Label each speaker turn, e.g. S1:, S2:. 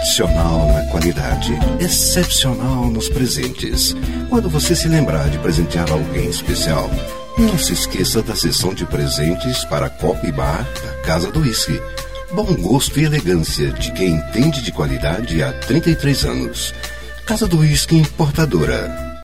S1: Excepcional na qualidade, excepcional nos presentes. Quando você se lembrar de presentear alguém especial, não se esqueça da sessão de presentes para a e Bar da Casa do Whisky. Bom gosto e elegância de quem entende de qualidade há 33 anos. Casa do Whisky Importadora